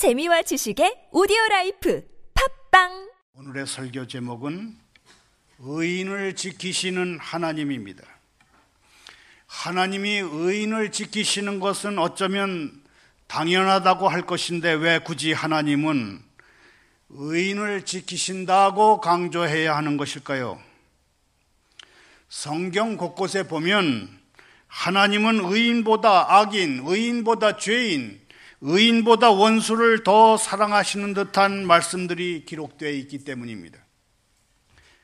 재미와 지식의 오디오 life 팟빵 오늘의 설교 제목은 의인을 지키시는 하나님입니다. 하나님이 의인을 지키시는 것은 어쩌면 당연하다고 할 것인데 왜 굳이 하나님은 의인을 지키신다고 강조해야 하는 것일까요? 성경 곳곳에 보면 하나님은 의인보다 악인, 의인보다 죄인, 의인보다 원수를 더 사랑하시는 듯한 말씀들이 기록되어 있기 때문입니다.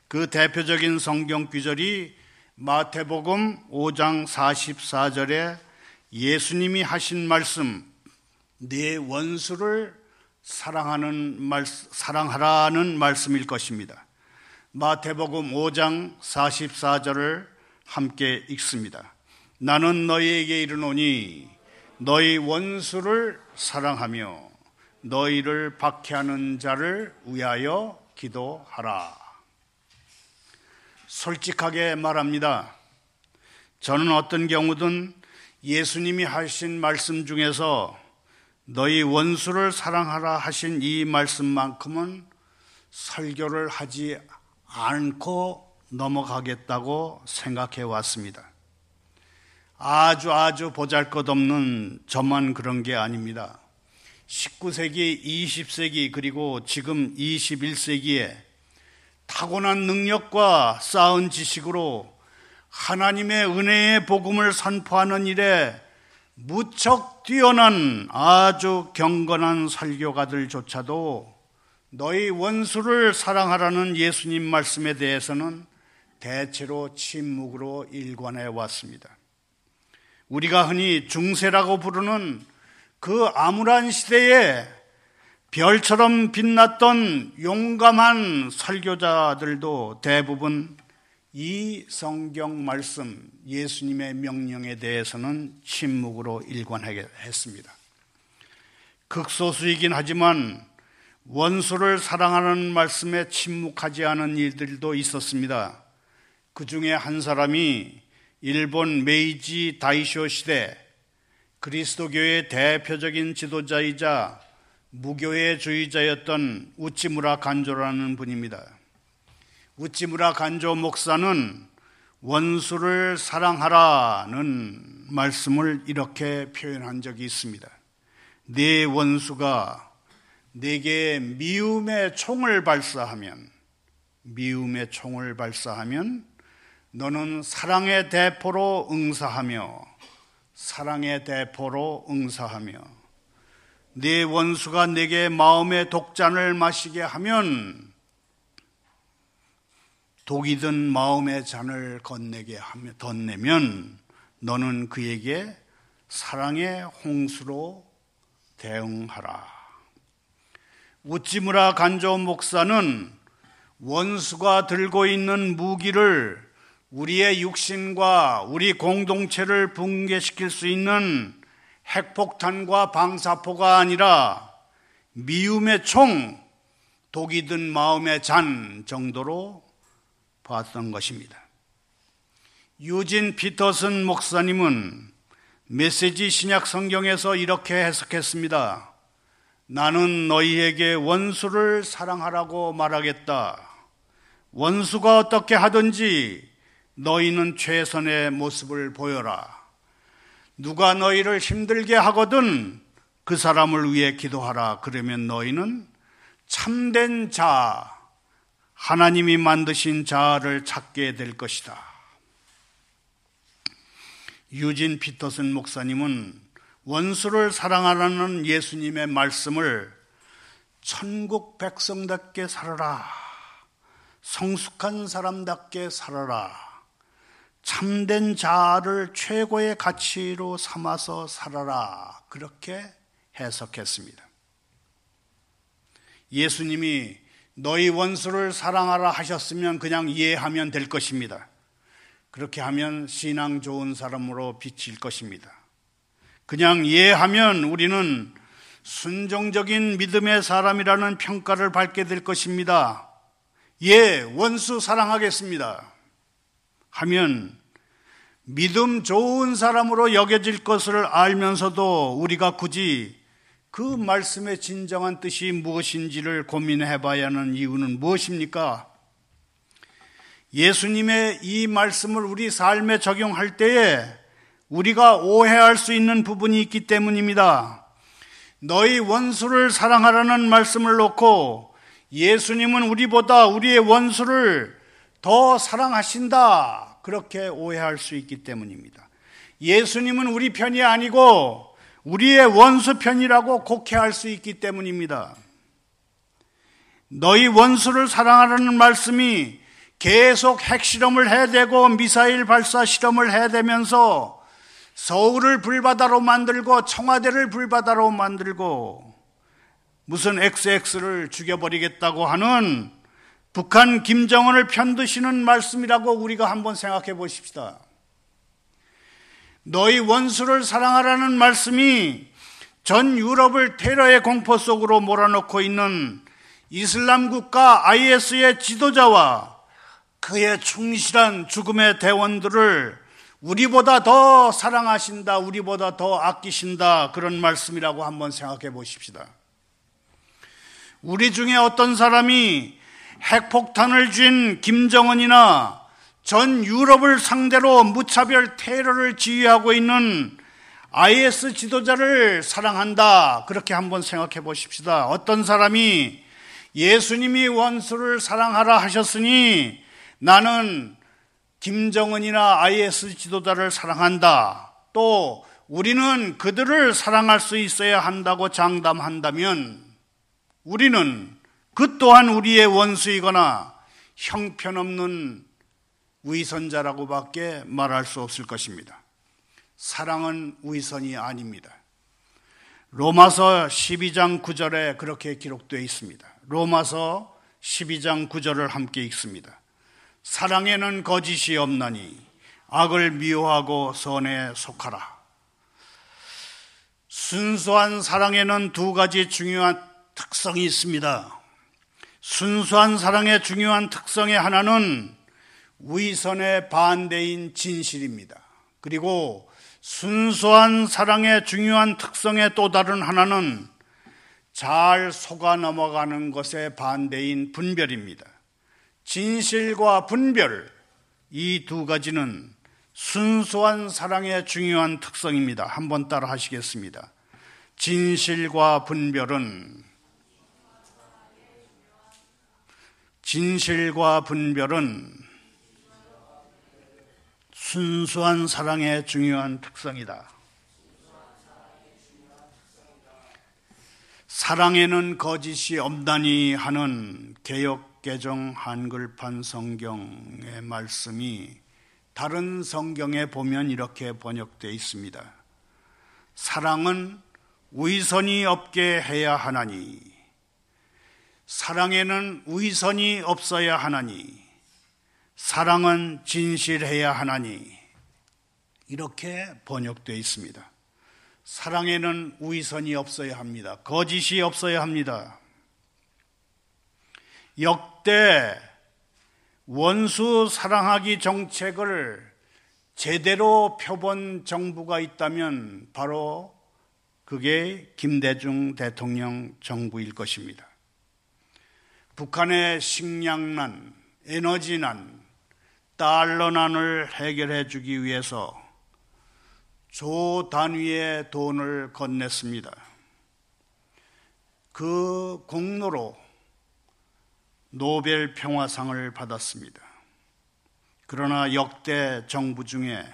그 대표적인 성경 구절이 마태복음 5장 44절에 예수님이 하신 말씀, 네 원수를 사랑하는 말, 사랑하라는 말씀일 것입니다. 마태복음 5장 44절을 함께 읽습니다. 나는 너희에게 이르노니 너희 원수를 사랑하며 너희를 박해하는 자를 위하여 기도하라. 솔직하게 말합니다. 저는 어떤 경우든 예수님이 하신 말씀 중에서 너희 원수를 사랑하라 하신 이 말씀만큼은 설교를 하지 않고 넘어가겠다고 생각해 왔습니다. 아주 아주 보잘 것 없는 저만 그런 게 아닙니다. 19세기, 20세기, 그리고 지금 21세기에 타고난 능력과 쌓은 지식으로 하나님의 은혜의 복음을 선포하는 일에 무척 뛰어난 아주 경건한 설교가들조차도 너희 원수를 사랑하라는 예수님 말씀에 대해서는 대체로 침묵으로 일관해 왔습니다. 우리가 흔히 중세라고 부르는 그 암울한 시대에 별처럼 빛났던 용감한 설교자들도 대부분 이 성경 말씀, 예수님의 명령에 대해서는 침묵으로 일관했습니다. 극소수이긴 하지만 원수를 사랑하는 말씀에 침묵하지 않은 일들도 있었습니다. 그 중에 한 사람이 일본 메이지 다이쇼 시대 그리스도교의 대표적인 지도자이자 무교의 주의자였던 우치무라 간조라는 분입니다. 우치무라 간조 목사는 원수를 사랑하라는 말씀을 이렇게 표현한 적이 있습니다. 네 원수가 내게 미움의 총을 발사하면 미움의 총을 발사하면 너는 사랑의 대포로 응사하며 사랑의 대포로 응사하며 네 원수가 내게 마음의 독잔을 마시게 하면 독이 든 마음의 잔을 건네게 하며 덧내면 너는 그에게 사랑의 홍수로 대응하라. 우찌무라 간조 목사는 원수가 들고 있는 무기를 우리의 육신과 우리 공동체를 붕괴시킬 수 있는 핵폭탄과 방사포가 아니라 미움의 총, 독이 든 마음의 잔 정도로 봤던 것입니다. 유진 피터슨 목사님은 메시지 신약 성경에서 이렇게 해석했습니다. 나는 너희에게 원수를 사랑하라고 말하겠다. 원수가 어떻게 하든지 너희는 최선의 모습을 보여라. 누가 너희를 힘들게 하거든 그 사람을 위해 기도하라. 그러면 너희는 참된 자, 하나님이 만드신 자를 찾게 될 것이다. 유진 피터슨 목사님은 원수를 사랑하라는 예수님의 말씀을 천국 백성답게 살아라. 성숙한 사람답게 살아라. 참된 자를 최고의 가치로 삼아서 살아라. 그렇게 해석했습니다. 예수님이 너희 원수를 사랑하라 하셨으면 그냥 이해하면 될 것입니다. 그렇게 하면 신앙 좋은 사람으로 비칠 것입니다. 그냥 이해하면 우리는 순종적인 믿음의 사람이라는 평가를 받게 될 것입니다. 예, 원수 사랑하겠습니다. 하면 믿음 좋은 사람으로 여겨질 것을 알면서도 우리가 굳이 그 말씀의 진정한 뜻이 무엇인지를 고민해 봐야 하는 이유는 무엇입니까? 예수님의 이 말씀을 우리 삶에 적용할 때에 우리가 오해할 수 있는 부분이 있기 때문입니다. 너희 원수를 사랑하라는 말씀을 놓고 예수님은 우리보다 우리의 원수를 더 사랑하신다. 그렇게 오해할 수 있기 때문입니다. 예수님은 우리 편이 아니고 우리의 원수 편이라고 곡해할 수 있기 때문입니다. 너희 원수를 사랑하라는 말씀이 계속 핵실험을 해대고 미사일 발사 실험을 해대면서 서울을 불바다로 만들고 청와대를 불바다로 만들고 무슨 XX를 죽여버리겠다고 하는 북한 김정은을 편드시는 말씀이라고 우리가 한번 생각해 보십시다. 너희 원수를 사랑하라는 말씀이 전 유럽을 테러의 공포 속으로 몰아넣고 있는 이슬람 국가 IS의 지도자와 그의 충실한 죽음의 대원들을 우리보다 더 사랑하신다, 우리보다 더 아끼신다, 그런 말씀이라고 한번 생각해 보십시다. 우리 중에 어떤 사람이 핵폭탄을 쥔 김정은이나 전 유럽을 상대로 무차별 테러를 지휘하고 있는 IS 지도자를 사랑한다. 그렇게 한번 생각해 보십시다. 어떤 사람이 예수님이 원수를 사랑하라 하셨으니 나는 김정은이나 IS 지도자를 사랑한다. 또 우리는 그들을 사랑할 수 있어야 한다고 장담한다면 우리는 그 또한 우리의 원수이거나 형편없는 위선자라고밖에 말할 수 없을 것입니다. 사랑은 위선이 아닙니다. 로마서 12장 9절에 그렇게 기록되어 있습니다. 로마서 12장 9절을 함께 읽습니다. 사랑에는 거짓이 없나니 악을 미워하고 선에 속하라. 순수한 사랑에는 두 가지 중요한 특성이 있습니다. 순수한 사랑의 중요한 특성의 하나는 위선의 반대인 진실입니다. 그리고 순수한 사랑의 중요한 특성의 또 다른 하나는 잘 속아 넘어가는 것의 반대인 분별입니다. 진실과 분별, 이 두 가지는 순수한 사랑의 중요한 특성입니다. 한번 따라 하시겠습니다. 진실과 분별은 진실과 분별은 순수한 사랑의 중요한 특성이다. 사랑에는 거짓이 없다니 하는 개혁 개정 한글판 성경의 말씀이 다른 성경에 보면 이렇게 번역되어 있습니다. 사랑은 위선이 없게 해야 하나니 사랑에는 위선이 없어야 하나니 사랑은 진실해야 하나니 이렇게 번역되어 있습니다. 사랑에는 우위선이 없어야 합니다. 거짓이 없어야 합니다. 역대 원수 사랑하기 정책을 제대로 펴본 정부가 있다면 바로 그게 김대중 대통령 정부일 것입니다. 북한의 식량난, 에너지난, 달러난을 해결해 주기 위해서 조 단위의 돈을 건넸습니다. 그 공로로 노벨 평화상을 받았습니다. 그러나 역대 정부 중에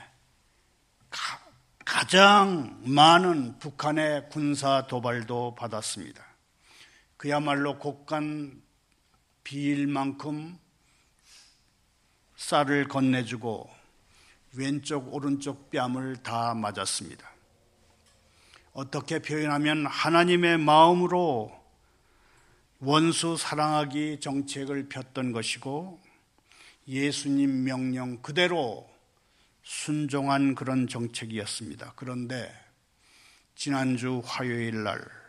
가, 가장 많은 북한의 군사 도발도 받았습니다. 그야말로 곡간 비일 만큼 쌀을 건네주고 왼쪽 오른쪽 뺨을 다 맞았습니다. 어떻게 표현하면 하나님의 마음으로 원수 사랑하기 정책을 폈던 것이고 예수님 명령 그대로 순종한 그런 정책이었습니다. 그런데 지난주 화요일 날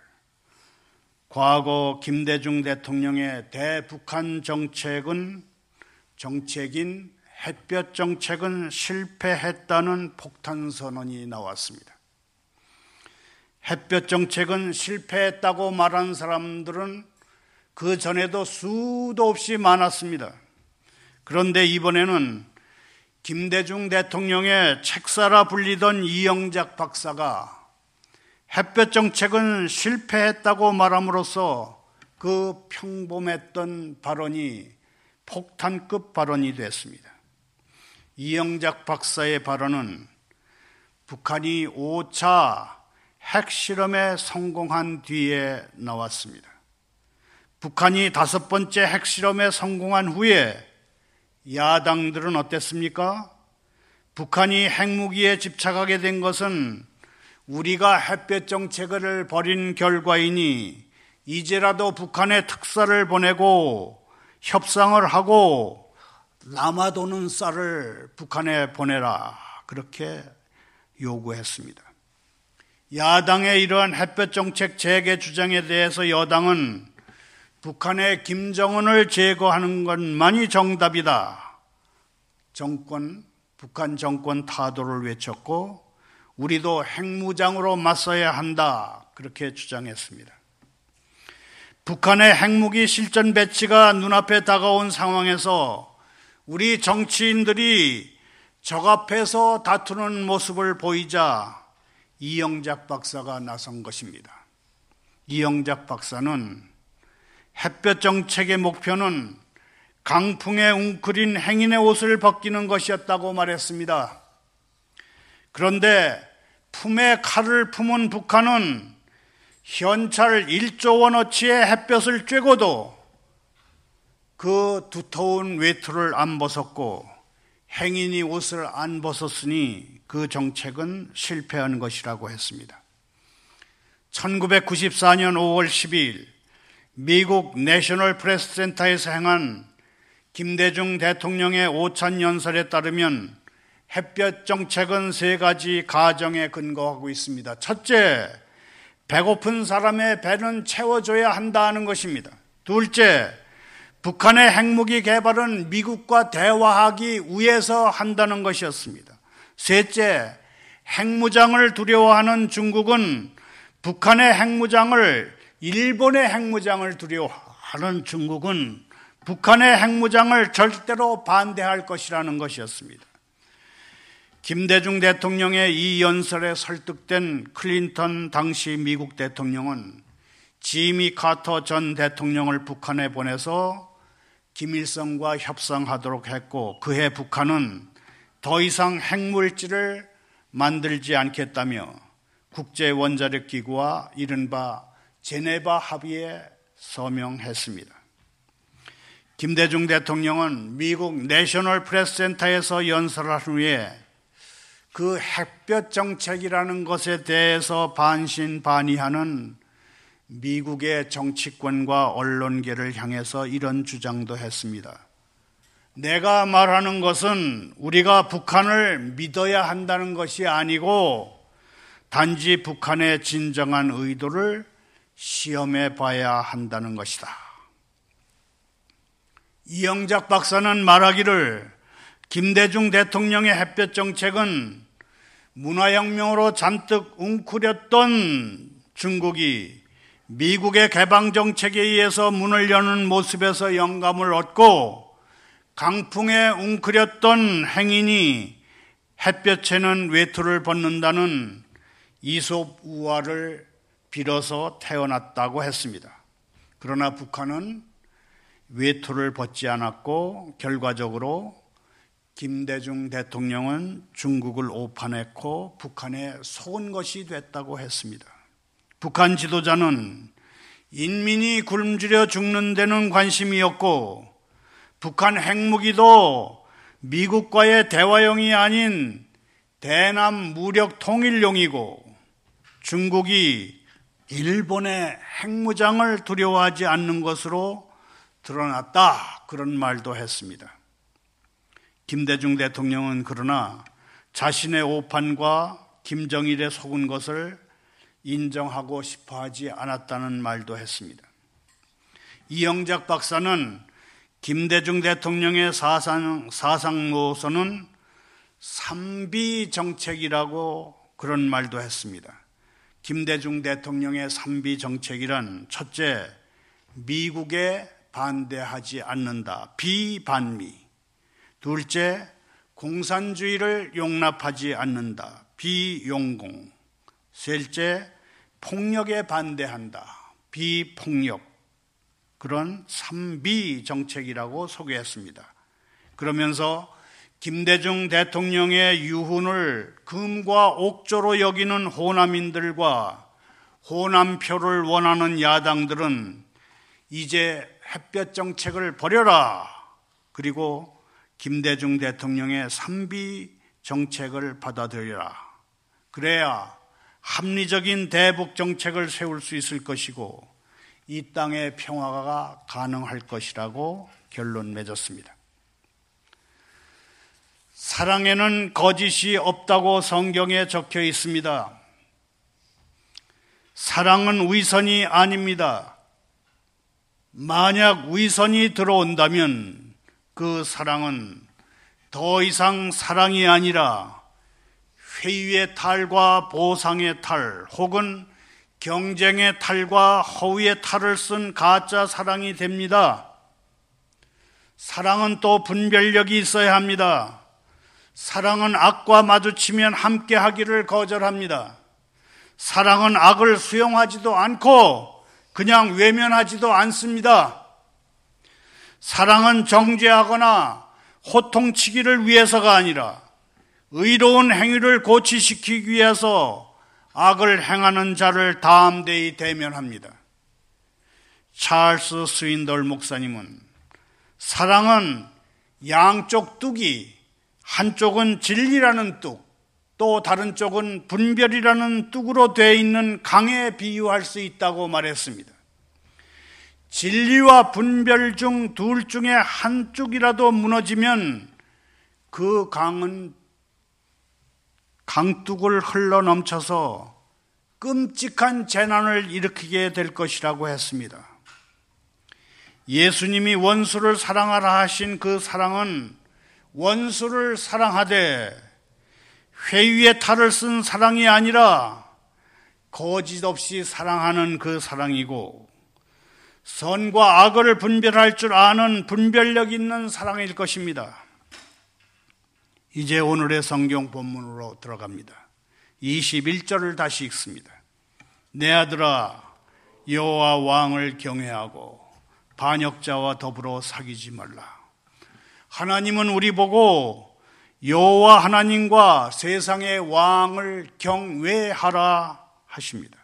과거 김대중 대통령의 대북한 정책은 정책인 햇볕 정책은 실패했다는 폭탄 선언이 나왔습니다. 햇볕 정책은 실패했다고 말한 사람들은 그 전에도 수도 없이 많았습니다. 그런데 이번에는 김대중 대통령의 책사라 불리던 이영작 박사가 햇볕 정책은 실패했다고 말함으로써 그 평범했던 발언이 폭탄급 발언이 됐습니다. 이영작 박사의 발언은 북한이 5차 핵실험에 성공한 뒤에 나왔습니다. 북한이 다섯 번째 핵실험에 성공한 후에 야당들은 어땠습니까? 북한이 핵무기에 집착하게 된 것은 우리가 햇볕 정책을 벌인 결과이니 이제라도 북한에 특사를 보내고 협상을 하고 남아도는 쌀을 북한에 보내라. 그렇게 요구했습니다. 야당의 이러한 햇볕 정책 재개 주장에 대해서 여당은 북한의 김정은을 제거하는 것만이 정답이다. 정권, 북한 정권 타도를 외쳤고, 우리도 핵무장으로 맞서야 한다. 그렇게 주장했습니다. 북한의 핵무기 실전 배치가 눈앞에 다가온 상황에서 우리 정치인들이 적 앞에서 다투는 모습을 보이자 이영작 박사가 나선 것입니다. 이영작 박사는 햇볕 정책의 목표는 강풍에 웅크린 행인의 옷을 벗기는 것이었다고 말했습니다. 그런데 품에 칼을 품은 북한은 현찰 1조 원어치의 햇볕을 쬐고도 그 두터운 외투를 안 벗었고 행인이 옷을 안 벗었으니 그 정책은 실패한 것이라고 했습니다. 1994년 5월 12일 미국 내셔널 프레스 센터에서 행한 김대중 대통령의 오찬 연설에 따르면 햇볕 정책은 세 가지 가정에 근거하고 있습니다. 첫째, 배고픈 사람의 배는 채워줘야 한다는 것입니다. 둘째, 북한의 핵무기 개발은 미국과 대화하기 위해서 한다는 것이었습니다. 셋째, 핵무장을 두려워하는 중국은 북한의 핵무장을 일본의 핵무장을 두려워하는 중국은 북한의 핵무장을 절대로 반대할 것이라는 것이었습니다. 김대중 대통령의 이 연설에 설득된 클린턴 당시 미국 대통령은 지미 카터 전 대통령을 북한에 보내서 김일성과 협상하도록 했고 그해 북한은 더 이상 핵물질을 만들지 않겠다며 국제 원자력 기구와 이른바 제네바 합의에 서명했습니다. 김대중 대통령은 미국 내셔널 프레스 센터에서 연설한 후에 그 햇볕 정책이라는 것에 대해서 반신반의하는 미국의 정치권과 언론계를 향해서 이런 주장도 했습니다. 내가 말하는 것은 우리가 북한을 믿어야 한다는 것이 아니고 단지 북한의 진정한 의도를 시험해 봐야 한다는 것이다. 이영작 박사는 말하기를 김대중 대통령의 햇볕 정책은 문화혁명으로 잔뜩 웅크렸던 중국이 미국의 개방 정책에 의해서 문을 여는 모습에서 영감을 얻고 강풍에 웅크렸던 행인이 햇볕에는 외투를 벗는다는 이솝 우화를 빌어서 태어났다고 했습니다. 그러나 북한은 외투를 벗지 않았고 결과적으로 김대중 대통령은 중국을 오판했고 북한에 속은 것이 됐다고 했습니다. 북한 지도자는 인민이 굶주려 죽는 데는 관심이었고 북한 핵무기도 미국과의 대화용이 아닌 대남 무력 통일용이고 중국이 일본의 핵무장을 두려워하지 않는 것으로 드러났다. 그런 말도 했습니다. 김대중 대통령은 그러나 자신의 오판과 김정일의 속은 것을 인정하고 싶어 하지 않았다는 말도 했습니다. 이영작 박사는 김대중 대통령의 사상, 사상 노선은 삼비 정책이라고 그런 말도 했습니다. 김대중 대통령의 3비 정책이란 첫째, 미국에 반대하지 않는다. 비반미. 둘째, 공산주의를 용납하지 않는다. 비용공. 셋째, 폭력에 반대한다. 비폭력. 그런 3비 정책이라고 소개했습니다. 그러면서 김대중 대통령의 유훈을 금과 옥조로 여기는 호남인들과 호남표를 원하는 야당들은 이제 햇볕 정책을 버려라. 그리고 김대중 대통령의 3비 정책을 받아들여라. 그래야 합리적인 대북 정책을 세울 수 있을 것이고 이 땅의 평화가 가능할 것이라고 결론 맺었습니다. 사랑에는 거짓이 없다고 성경에 적혀 있습니다. 사랑은 위선이 아닙니다. 만약 위선이 들어온다면 그 사랑은 더 이상 사랑이 아니라 회유의 탈과 보상의 탈 혹은 경쟁의 탈과 허위의 탈을 쓴 가짜 사랑이 됩니다. 사랑은 또 분별력이 있어야 합니다. 사랑은 악과 마주치면 함께 하기를 거절합니다. 사랑은 악을 수용하지도 않고 그냥 외면하지도 않습니다. 사랑은 정죄하거나 호통치기를 위해서가 아니라 의로운 행위를 고치시키기 위해서 악을 행하는 자를 담대히 대면합니다. 찰스 스윈덜 목사님은 사랑은 양쪽 뚝이 한쪽은 진리라는 뚝, 또 다른 쪽은 분별이라는 뚝으로 되어 있는 강에 비유할 수 있다고 말했습니다. 진리와 분별 중 둘 중에 한쪽이라도 무너지면 그 강은 강둑을 흘러 넘쳐서 끔찍한 재난을 일으키게 될 것이라고 했습니다. 예수님이 원수를 사랑하라 하신 그 사랑은 원수를 사랑하되 회유의 탈을 쓴 사랑이 아니라 거짓 없이 사랑하는 그 사랑이고 선과 악을 분별할 줄 아는 분별력 있는 사랑일 것입니다. 이제 오늘의 성경 본문으로 들어갑니다. 21절을 다시 읽습니다. 내 아들아 여호와 왕을 경외하고 반역자와 더불어 사귀지 말라. 하나님은 우리 보고 여호와 하나님과 세상의 왕을 경외하라 하십니다.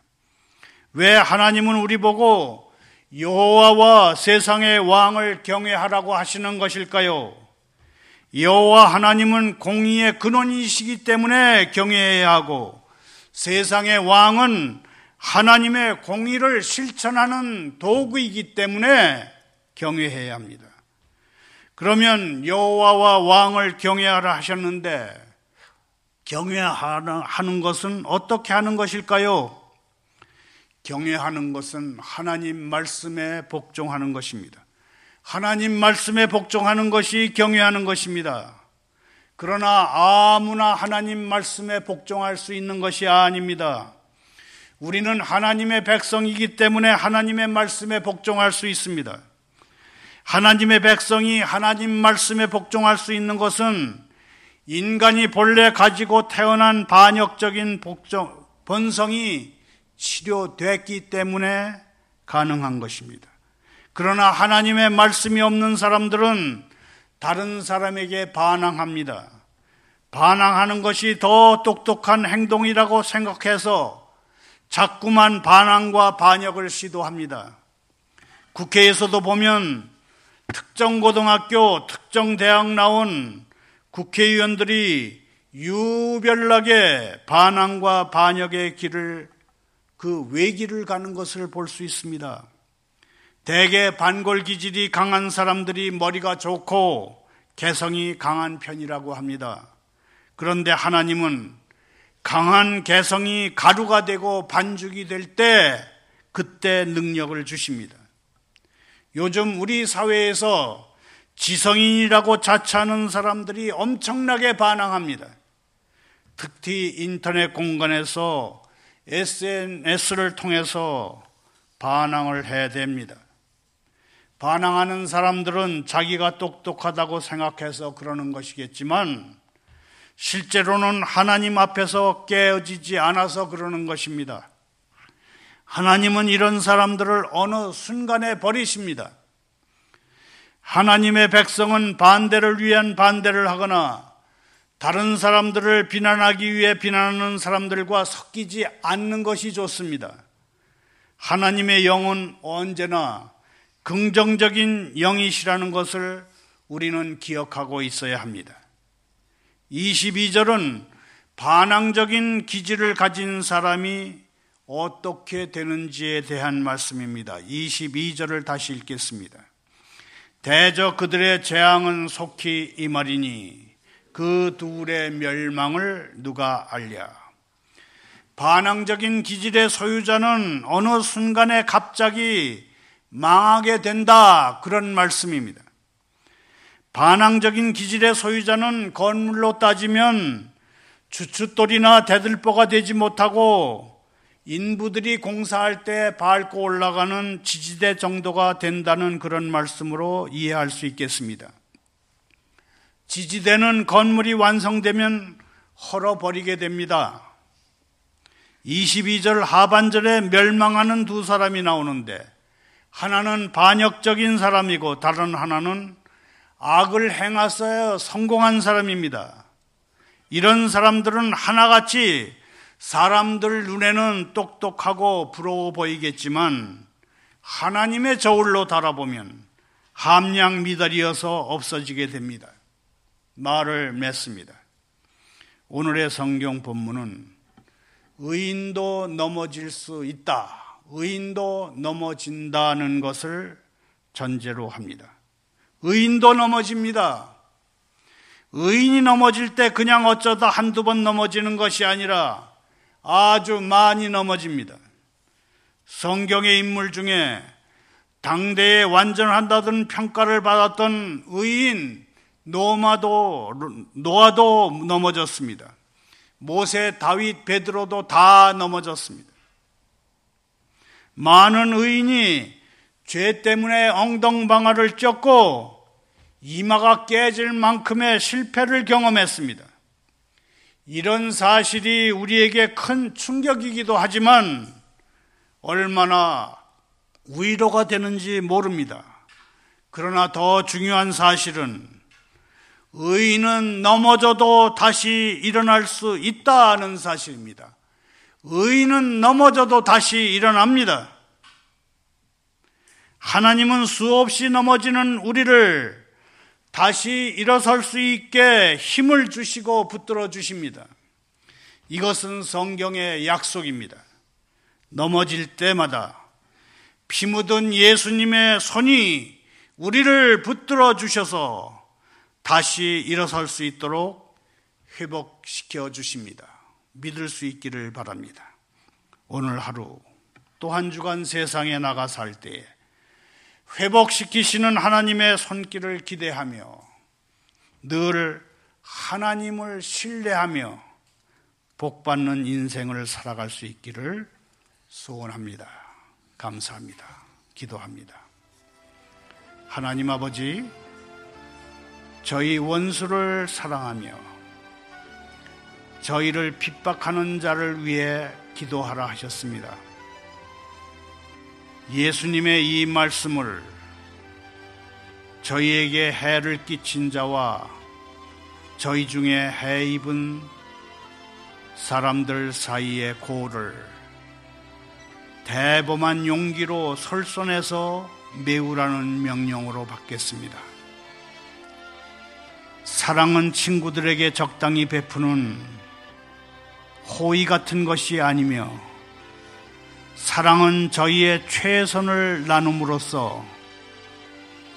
왜 하나님은 우리 보고 여호와와 세상의 왕을 경외하라고 하시는 것일까요? 여호와 하나님은 공의의 근원이시기 때문에 경외해야 하고 세상의 왕은 하나님의 공의를 실천하는 도구이기 때문에 경외해야 합니다. 그러면 여호와와 왕을 경외하라 하셨는데 경외하는 것은 어떻게 하는 것일까요? 경외하는 것은 하나님 말씀에 복종하는 것입니다. 하나님 말씀에 복종하는 것이 경외하는 것입니다. 그러나 아무나 하나님 말씀에 복종할 수 있는 것이 아닙니다. 우리는 하나님의 백성이기 때문에 하나님의 말씀에 복종할 수 있습니다. 하나님의 백성이 하나님 말씀에 복종할 수 있는 것은 인간이 본래 가지고 태어난 반역적인 복종, 본성이 치료됐기 때문에 가능한 것입니다. 그러나 하나님의 말씀이 없는 사람들은 다른 사람에게 반항합니다. 반항하는 것이 더 똑똑한 행동이라고 생각해서 자꾸만 반항과 반역을 시도합니다. 국회에서도 보면 특정 고등학교, 특정 대학 나온 국회의원들이 유별나게 반항과 반역의 길을 그 외길을 가는 것을 볼 수 있습니다. 대개 반골 기질이 강한 사람들이 머리가 좋고 개성이 강한 편이라고 합니다. 그런데 하나님은 강한 개성이 가루가 되고 반죽이 될 때 그때 능력을 주십니다. 요즘 우리 사회에서 지성인이라고 자처하는 사람들이 엄청나게 반항합니다. 특히 인터넷 공간에서 SNS를 통해서 반항을 해야 됩니다. 반항하는 사람들은 자기가 똑똑하다고 생각해서 그러는 것이겠지만 실제로는 하나님 앞에서 깨어지지 않아서 그러는 것입니다. 하나님은 이런 사람들을 어느 순간에 버리십니다. 하나님의 백성은 반대를 위한 반대를 하거나 다른 사람들을 비난하기 위해 비난하는 사람들과 섞이지 않는 것이 좋습니다. 하나님의 영은 언제나 긍정적인 영이시라는 것을 우리는 기억하고 있어야 합니다. 22절은 반항적인 기질을 가진 사람이 어떻게 되는지에 대한 말씀입니다. 22절을 다시 읽겠습니다. 대저 그들의 재앙은 속히 이 말이니 그 둘의 멸망을 누가 알랴. 반항적인 기질의 소유자는 어느 순간에 갑자기 망하게 된다. 그런 말씀입니다. 반항적인 기질의 소유자는 건물로 따지면 주춧돌이나 대들보가 되지 못하고 인부들이 공사할 때 밟고 올라가는 지지대 정도가 된다는 그런 말씀으로 이해할 수 있겠습니다. 지지대는 건물이 완성되면 헐어버리게 됩니다. 22절 하반절에 멸망하는 두 사람이 나오는데 하나는 반역적인 사람이고 다른 하나는 악을 행하서야 성공한 사람입니다. 이런 사람들은 하나같이 사람들 눈에는 똑똑하고 부러워 보이겠지만 하나님의 저울로 달아보면 함량 미달이어서 없어지게 됩니다. 말을 맺습니다. 오늘의 성경 본문은 의인도 넘어질 수 있다. 의인도 넘어진다는 것을 전제로 합니다. 의인도 넘어집니다. 의인이 넘어질 때 그냥 어쩌다 한두 번 넘어지는 것이 아니라 아주 많이 넘어집니다. 성경의 인물 중에 당대에 완전한다던 평가를 받았던 의인 노마도 노아도 넘어졌습니다. 모세, 다윗, 베드로도 다 넘어졌습니다. 많은 의인이 죄 때문에 엉덩방아를 쪘고 이마가 깨질 만큼의 실패를 경험했습니다. 이런 사실이 우리에게 큰 충격이기도 하지만 얼마나 위로가 되는지 모릅니다. 그러나 더 중요한 사실은 의인은 넘어져도 다시 일어날 수 있다는 사실입니다. 의인은 넘어져도 다시 일어납니다. 하나님은 수없이 넘어지는 우리를 다시 일어설 수 있게 힘을 주시고 붙들어 주십니다. 이것은 성경의 약속입니다. 넘어질 때마다 피 묻은 예수님의 손이 우리를 붙들어 주셔서 다시 일어설 수 있도록 회복시켜 주십니다. 믿을 수 있기를 바랍니다. 오늘 하루 또 한 주간 세상에 나가 살 때에 회복시키시는 하나님의 손길을 기대하며 늘 하나님을 신뢰하며 복받는 인생을 살아갈 수 있기를 소원합니다. 감사합니다. 기도합니다. 하나님 아버지, 저희 원수를 사랑하며 저희를 핍박하는 자를 위해 기도하라 하셨습니다. 예수님의 이 말씀을 저희에게 해를 끼친 자와 저희 중에 해 입은 사람들 사이의 고를 대범한 용기로 설선해서 메우라는 명령으로 받겠습니다. 사랑은 친구들에게 적당히 베푸는 호의 같은 것이 아니며 사랑은 저희의 최선을 나눔으로써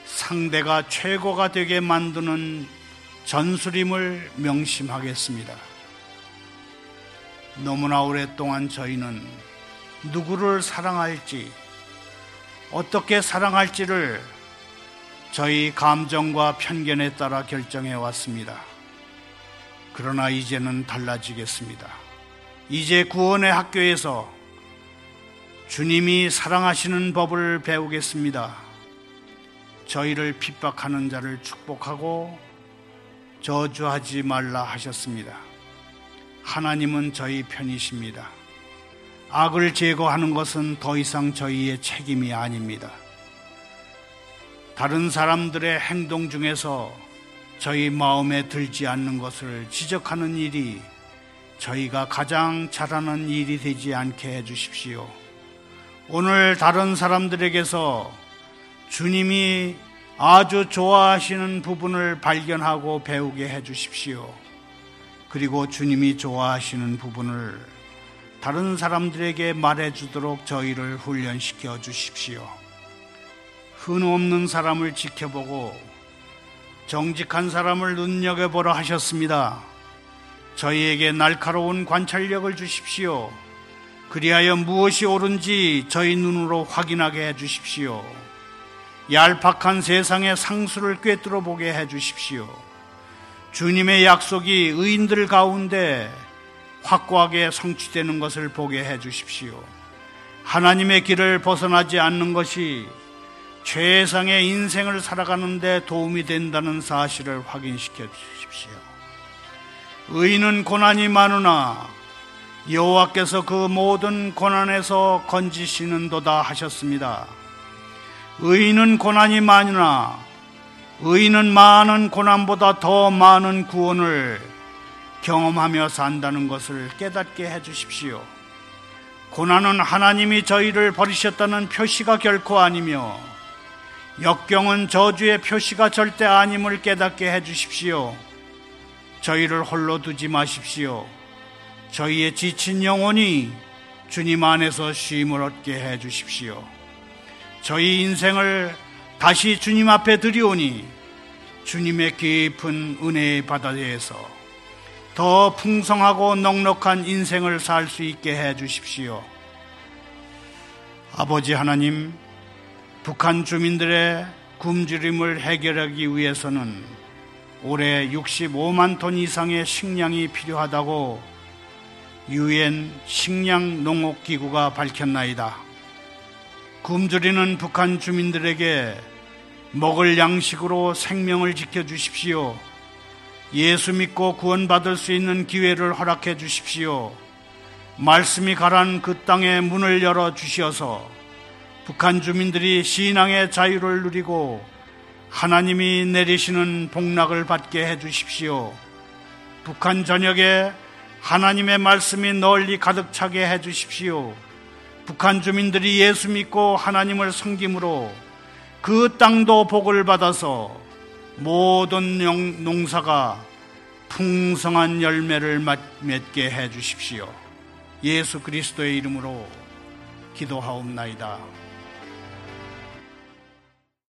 상대가 최고가 되게 만드는 전술임을 명심하겠습니다. 너무나 오랫동안 저희는 누구를 사랑할지, 어떻게 사랑할지를 저희 감정과 편견에 따라 결정해 왔습니다. 그러나 이제는 달라지겠습니다. 이제 구원의 학교에서 주님이 사랑하시는 법을 배우겠습니다. 저희를 핍박하는 자를 축복하고 저주하지 말라 하셨습니다. 하나님은 저희 편이십니다. 악을 제거하는 것은 더 이상 저희의 책임이 아닙니다. 다른 사람들의 행동 중에서 저희 마음에 들지 않는 것을 지적하는 일이 저희가 가장 잘하는 일이 되지 않게 해 주십시오. 오늘 다른 사람들에게서 주님이 아주 좋아하시는 부분을 발견하고 배우게 해 주십시오. 그리고 주님이 좋아하시는 부분을 다른 사람들에게 말해 주도록 저희를 훈련시켜 주십시오. 흔없는 사람을 지켜보고 정직한 사람을 눈여겨보라 하셨습니다. 저희에게 날카로운 관찰력을 주십시오. 그리하여 무엇이 옳은지 저희 눈으로 확인하게 해 주십시오. 얄팍한 세상의 상수를 꿰뚫어 보게 해 주십시오. 주님의 약속이 의인들 가운데 확고하게 성취되는 것을 보게 해 주십시오. 하나님의 길을 벗어나지 않는 것이 최상의 인생을 살아가는데 도움이 된다는 사실을 확인시켜 주십시오. 의인은 고난이 많으나 여호와께서 그 모든 고난에서 건지시는도다 하셨습니다. 의인은 고난이 많으나 의인은 많은 고난보다 더 많은 구원을 경험하며 산다는 것을 깨닫게 해 주십시오. 고난은 하나님이 저희를 버리셨다는 표시가 결코 아니며 역경은 저주의 표시가 절대 아님을 깨닫게 해 주십시오. 저희를 홀로 두지 마십시오. 저희의 지친 영혼이 주님 안에서 쉼을 얻게 해 주십시오. 저희 인생을 다시 주님 앞에 드리오니 주님의 깊은 은혜의 바다에서 더 풍성하고 넉넉한 인생을 살 수 있게 해 주십시오. 아버지 하나님, 북한 주민들의 굶주림을 해결하기 위해서는 올해 65만 톤 이상의 식량이 필요하다고 유엔 식량 농업 기구가 밝혔나이다. 굶주리는 북한 주민들에게 먹을 양식으로 생명을 지켜 주십시오. 예수 믿고 구원받을 수 있는 기회를 허락해 주십시오. 말씀이 가란 그 땅에 문을 열어 주시어서 북한 주민들이 신앙의 자유를 누리고 하나님이 내리시는 복락을 받게 해 주십시오. 북한 전역에 하나님의 말씀이 널리 가득 차게 해 주십시오. 북한 주민들이 예수 믿고 하나님을 섬김으로 그 땅도 복을 받아서 모든 농사가 풍성한 열매를 맺게 해 주십시오. 예수 그리스도의 이름으로 기도하옵나이다.